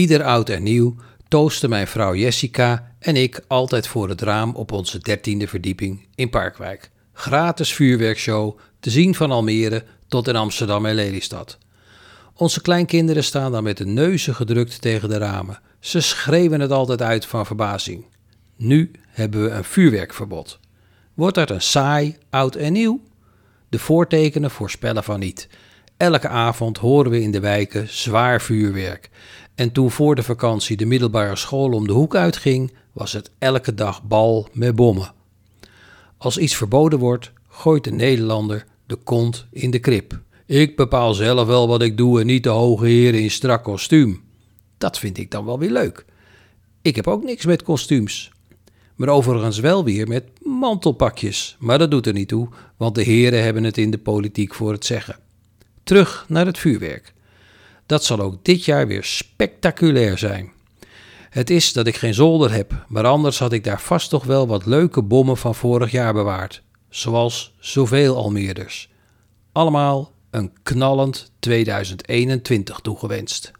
Ieder oud en nieuw toosten mijn vrouw Jessica en ik altijd voor het raam op onze dertiende verdieping in Parkwijk. Gratis vuurwerkshow, te zien van Almere tot in Amsterdam en Lelystad. Onze kleinkinderen staan dan met de neuzen gedrukt tegen de ramen. Ze schreeuwen het altijd uit van verbazing. Nu hebben we een vuurwerkverbod. Wordt dat een saai, oud en nieuw? De voortekenen voorspellen van niet. Elke avond horen we in de wijken zwaar vuurwerk. En toen voor de vakantie de middelbare school om de hoek uitging, was het elke dag bal met bommen. Als iets verboden wordt, gooit de Nederlander de kont in de krip. Ik bepaal zelf wel wat ik doe en niet de hoge heren in strak kostuum. Dat vind ik dan wel weer leuk. Ik heb ook niks met kostuums. Maar overigens wel weer met mantelpakjes. Maar dat doet er niet toe, want de heren hebben het in de politiek voor het zeggen. Terug naar het vuurwerk. Dat zal ook dit jaar weer spectaculair zijn. Het is dat ik geen zolder heb, maar anders had ik daar vast toch wel wat leuke bommen van vorig jaar bewaard. Zoals zoveel Almeerders. Allemaal een knallend 2021 toegewenst.